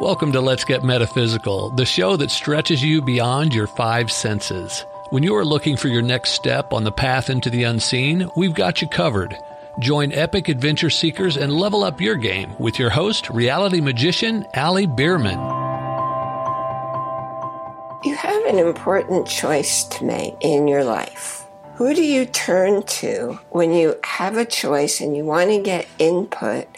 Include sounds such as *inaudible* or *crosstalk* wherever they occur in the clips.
Welcome to Let's Get Metaphysical, the show that stretches you beyond your five senses. When you are looking for your next step on the path into the unseen, we've got you covered. Join epic adventure seekers and level up your game with your host, reality magician Ali Bierman. You have an important choice to make in your life. Who do you turn to when you have a choice and you want to get input?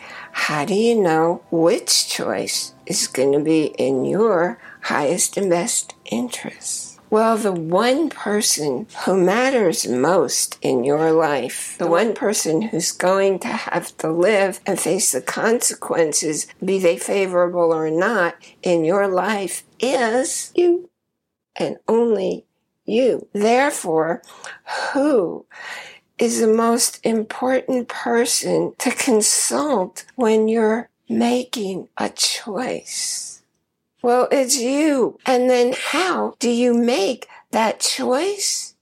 How do you know which choice is going to be in your highest and best interest? Well, the one person who matters most in your life, the one person who's going to have to live and face the consequences, be they favorable or not, in your life is you and only you. Therefore, who is the most important person to consult when you're making a choice? Well, it's you. And then how do you make that choice?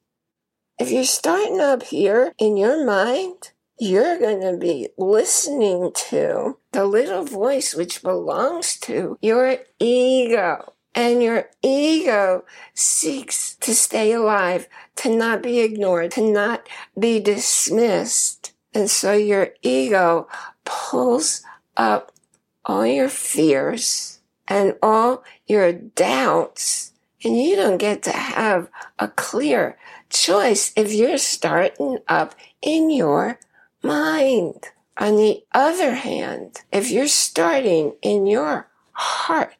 If you're starting up here in your mind, you're going to be listening to the little voice which belongs to your ego. And your ego seeks to stay alive, to not be ignored, to not be dismissed. And so your ego pulls up all your fears and all your doubts. And you don't get to have a clear choice if you're starting up in your mind. On the other hand, if you're starting in your heart,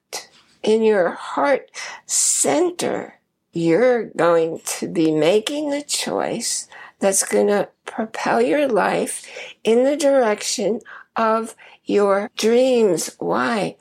in your heart center, you're going to be making a choice that's going to propel your life in the direction of your dreams. Why?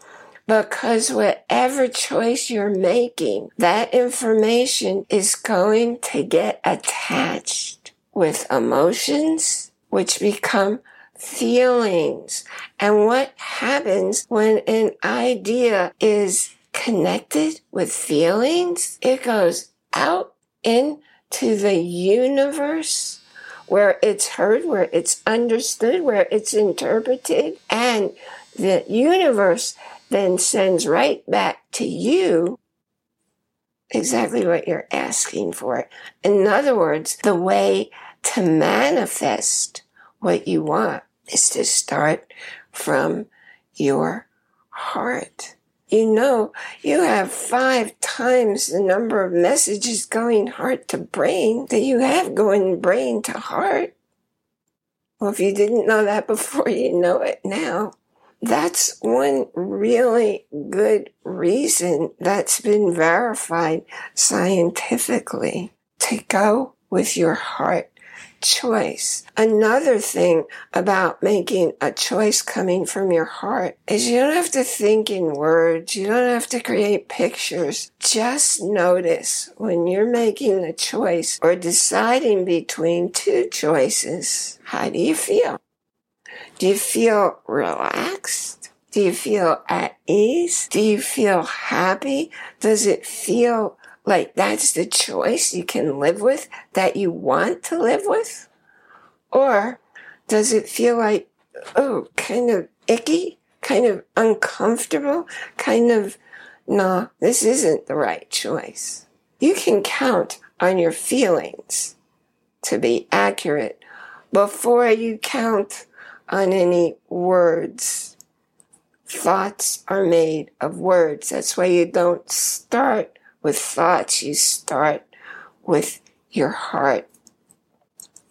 Because whatever choice you're making, that information is going to get attached with emotions, which become feelings. And what happens when an idea is connected with feelings, it goes out into the universe where it's heard, where it's understood, where it's interpreted, and the universe then sends right back to you exactly what you're asking for. In other words, the way to manifest what you want is to start from your heart you know you have five times the number of messages going heart to brain that you have going brain to heart. Well, if you didn't know that *laughs* before, you know it now. That's one really good reason that's been verified scientifically to go with your heart choice. Another thing about making a choice coming from your heart is you don't have to think in words. You don't have to create pictures. Just notice when you're making a choice or deciding between two choices. How do you feel? Do you feel relaxed? Do you feel at ease? Do you feel happy? Does it feel like that's the choice you can live with that you want to live with? Or does it feel like, oh, kind of icky, kind of uncomfortable, kind of, no, this isn't the right choice? You can count on your feelings to be accurate before you count on any words. Thoughts are made of words. That's why you don't start with thoughts, you start with your heart,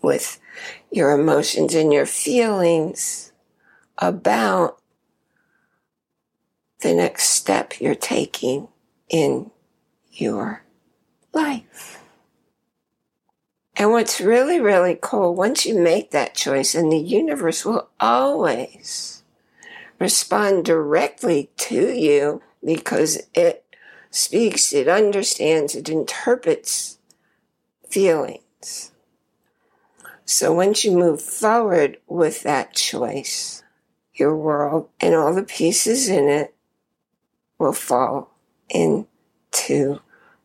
with your emotions and your feelings about the next step you're taking in your life. And what's really, really cool, once you make that choice, and the universe will always respond directly to you because it speaks, it understands, it interprets feelings. So once you move forward with that choice, your world and all the pieces in it will fall into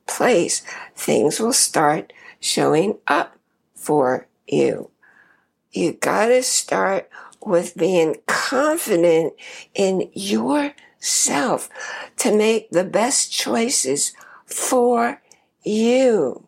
place. Things will start showing up for you. You gotta start with being confident in your yourself to make the best choices for you.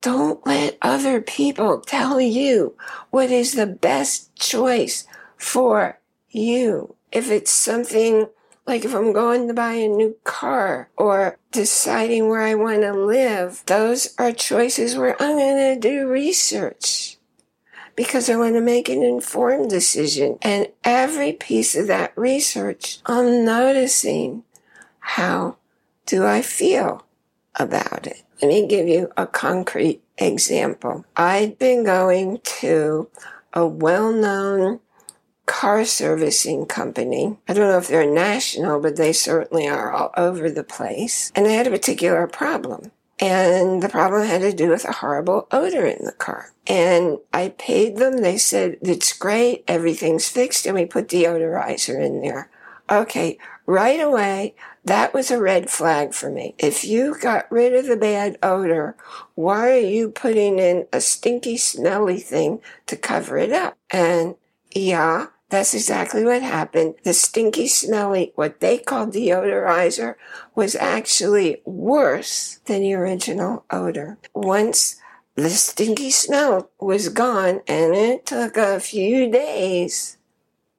Don't let other people tell you what is the best choice for you. If it's something like if I'm going to buy a new car or deciding where I want to live, those are choices where I'm going to do research because I want to make an informed decision. And every piece of that research, I'm noticing how do I feel about it. Let me give you a concrete example. I'd been going to a well-known car servicing company. I don't know if they're national, but they certainly are all over the place. And they had a particular problem. And the problem had to do with a horrible odor in the car. And I paid them. They said, it's great. Everything's fixed. And we put deodorizer in there. Okay. Right away, that was a red flag for me. If you got rid of the bad odor, why are you putting in a stinky, smelly thing to cover it up? And yeah, that's exactly what happened. The stinky, smelly, what they call deodorizer was actually worse than the original odor. Once the stinky smell was gone and it took a few days,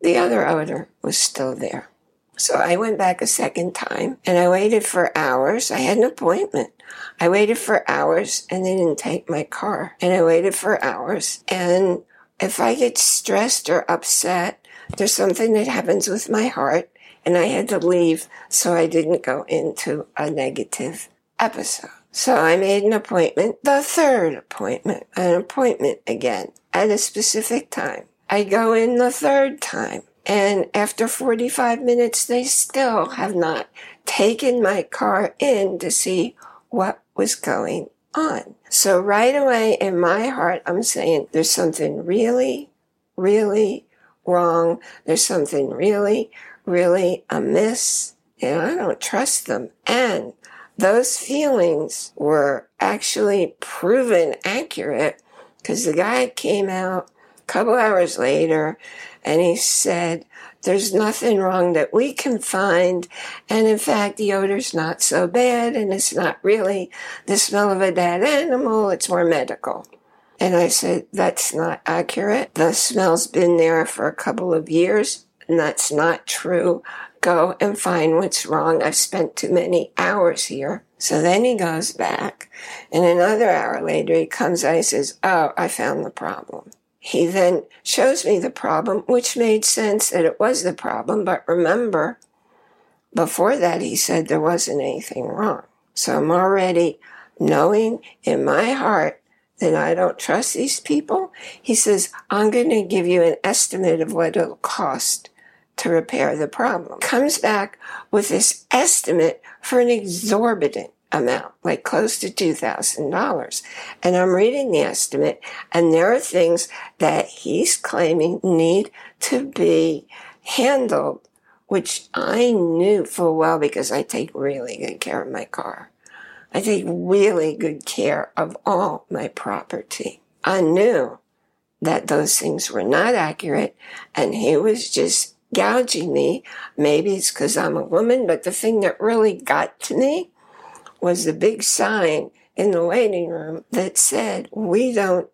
the other odor was still there. So I went back a second time and I waited for hours. I had an appointment. I waited for hours and they didn't take my car. And I waited for hours. And if I get stressed or upset, there's something that happens with my heart, and I had to leave so I didn't go into a negative episode. So I made an appointment, the third appointment, an appointment again at a specific time. I go in the third time, and after 45 minutes, they still have not taken my car in to see what was going on. So right away in my heart, I'm saying there's something really, really wrong. There's something really, really amiss. And I don't trust them. And those feelings were actually proven accurate because the guy came out a couple hours later and he said, there's nothing wrong that we can find. And in fact, the odor's not so bad and it's not really the smell of a dead animal. It's more medical. And I said, that's not accurate. The smell's been there for a couple of years, and that's not true. Go and find what's wrong. I've spent too many hours here. So then he goes back, and another hour later he comes and he says, Oh, I found the problem. He then shows me the problem, which made sense that it was the problem. But remember, before that, he said there wasn't anything wrong. So I'm already knowing in my heart then I don't trust these people. He says, I'm going to give you an estimate of what it'll cost to repair the problem. Comes back with this estimate for an exorbitant amount, like close to $2,000. And I'm reading the estimate, and there are things that he's claiming need to be handled, which I knew full well because I take really good care of my car. I take really good care of all my property. I knew that those things were not accurate and he was just gouging me. Maybe it's because I'm a woman, but the thing that really got to me was the big sign in the waiting room that said, we don't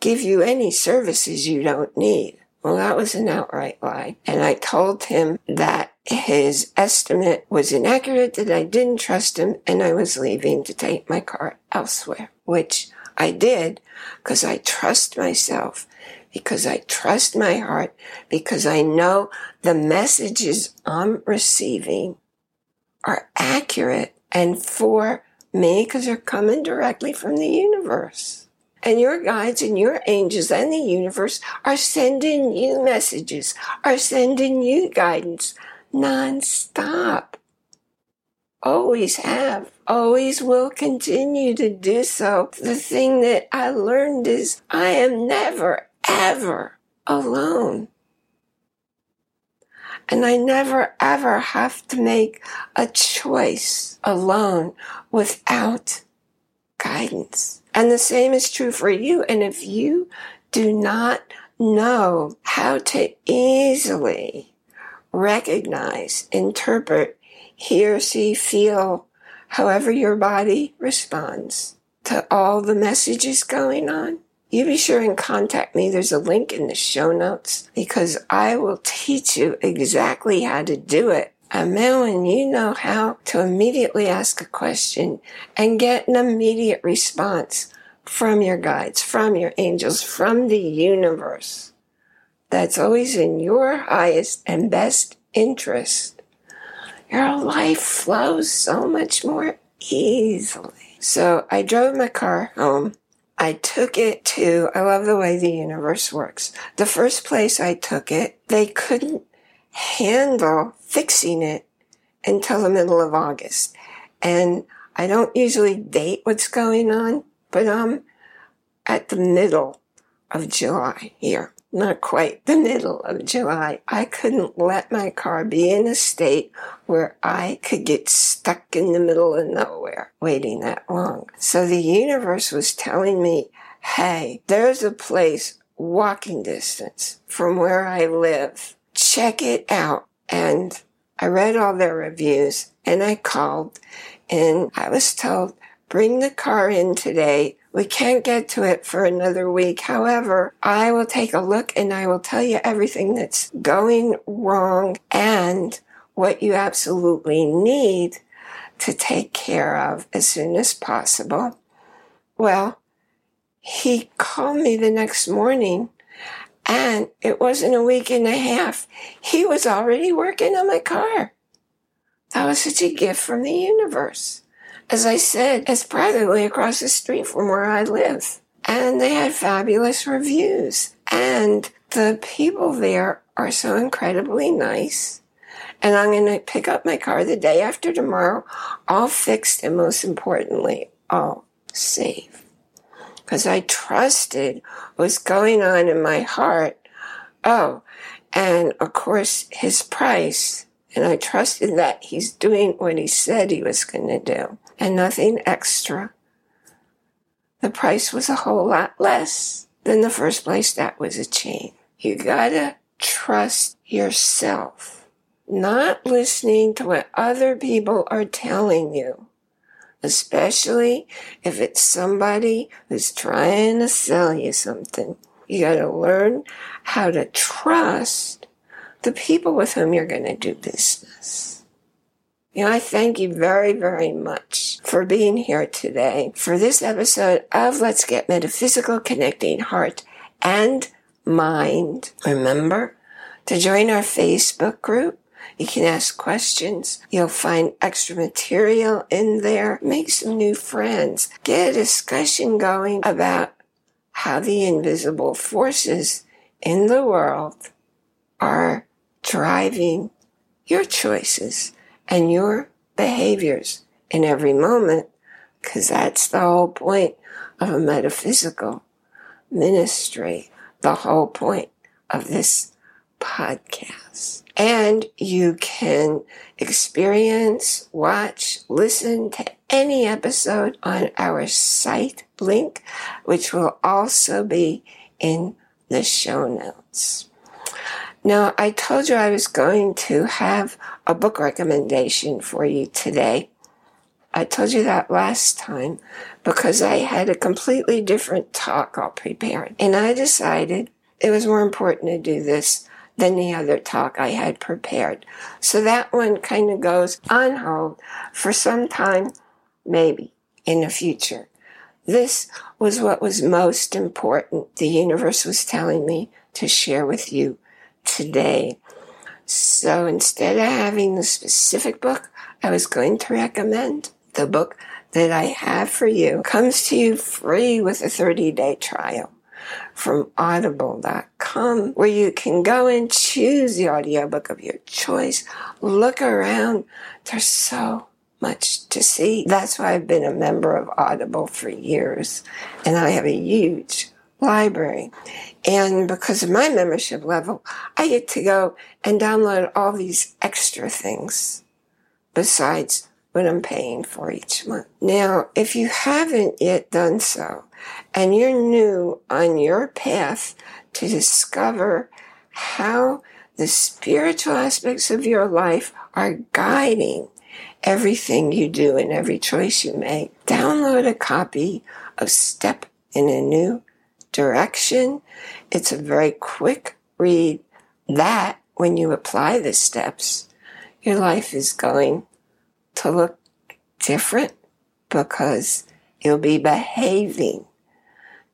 give you any services you don't need. Well, that was an outright lie. And I told him that his estimate was inaccurate, that I didn't trust him, and I was leaving to take my car elsewhere, which I did because I trust myself, because I trust my heart, because I know the messages I'm receiving are accurate and for me because they're coming directly from the universe. And your guides and your angels and the universe are sending you messages, are sending you guidance nonstop. Always have, always will continue to do so. The thing that I learned is I am never, ever alone. And I never, ever have to make a choice alone without guidance. And the same is true for you. And if you do not know how to easily recognize, interpret, hear, see, feel, however your body responds to all the messages going on, you be sure and contact me. There's a link in the show notes because I will teach you exactly how to do it. And man, when you know how to immediately ask a question and get an immediate response from your guides, from your angels, from the universe, that's always in your highest and best interest, your life flows so much more easily. So I drove my car home I took it to, I love the way the universe works. The first place I took it, they couldn't handle fixing it until the middle of August. And I don't usually date what's going on, but I'm at the middle of July here not quite the middle of July, I couldn't let my car be in a state where I could get stuck in the middle of nowhere waiting that long. So the universe was telling me, hey, there's a place walking distance from where I live. Check it out. And I read all their reviews and I called and I was told, bring the car in today we can't get to it for another week. However, I will take a look and I will tell you everything that's going wrong and what you absolutely need to take care of as soon as possible. Well, he called me the next morning and it wasn't a week and a half. He was already working on my car. That was such a gift from the universe as I said, it's practically across the street from where I live. And they had fabulous reviews. And the people there are so incredibly nice. And I'm going to pick up my car the day after tomorrow, all fixed and most importantly, all safe. Because I trusted what's going on in my heart. Oh, and of course, his price. And I trusted that he's doing what he said he was going to do and nothing extra. The price was a whole lot less than the first place that was a chain. You gotta trust yourself, not listening to what other people are telling you, especially if it's somebody who's trying to sell you something. You gotta learn how to trust the people with whom you're gonna do business. You know, I thank you very, very much for being here today for this episode of Let's Get Metaphysical Connecting Heart and Mind. Remember to join our Facebook group. You can ask questions. You'll find extra material in there. Make some new friends. Get a discussion going about how the invisible forces in the world are driving your choices and your behaviors in every moment, because that's the whole point of a metaphysical ministry, the whole point of this podcast. And you can experience, watch, listen to any episode on our site link, which will also be in the show notes. Now, I told you I was going to have a book recommendation for you today. I told you that last time because I had a completely different talk all prepared. And I decided it was more important to do this than the other talk I had prepared. So that one kind of goes on hold for some time, maybe in the future. This was what was most important. The universe was telling me to share with you today. So instead of having the specific book I was going to recommend, the book that I have for you comes to you free with a 30 day trial from audible.com where you can go and choose the audiobook of your choice. Look around. There's so much to see. That's why I've been a member of Audible for years and I have a huge library. And because of my membership level, I get to go and download all these extra things besides what I'm paying for each month. Now, if you haven't yet done so and you're new on your path to discover how the spiritual aspects of your life are guiding everything you do and every choice you make. Download a copy of Step in a New Direction. It's a very quick read that when you apply the steps, your life is going to look different because you'll be behaving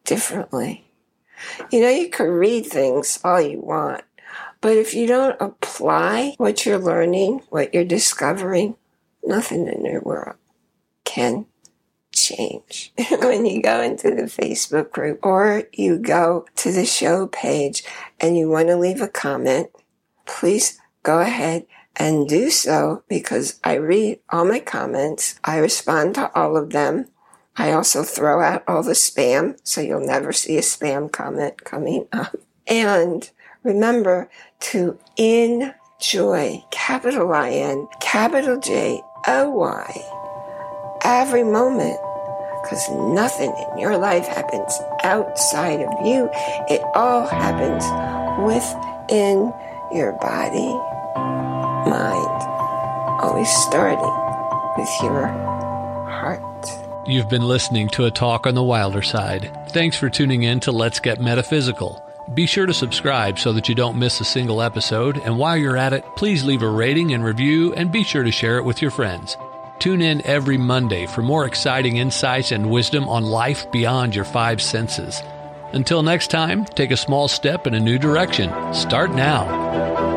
differently. You know, you can read things all you want, but if you don't apply what you're learning, what you're discovering, nothing in your world can change. *laughs* when you go into the Facebook group or you go to the show page and you want to leave a comment, please go ahead and do so because I read all my comments. I respond to all of them. I also throw out all the spam, so you'll never see a spam comment coming up. And remember to enjoy, capital I-N, capital J-O-Y, every moment. Because nothing in your life happens outside of you. It all happens within your body, mind, always starting with your heart. You've been listening to a talk on the wilder side. Thanks for tuning in to Let's Get Metaphysical. Be sure to subscribe so that you don't miss a single episode. And while you're at it, please leave a rating and review and be sure to share it with your friends. Tune in every Monday for more exciting insights and wisdom on life beyond your five senses. Until next time, take a small step in a new direction. Start now.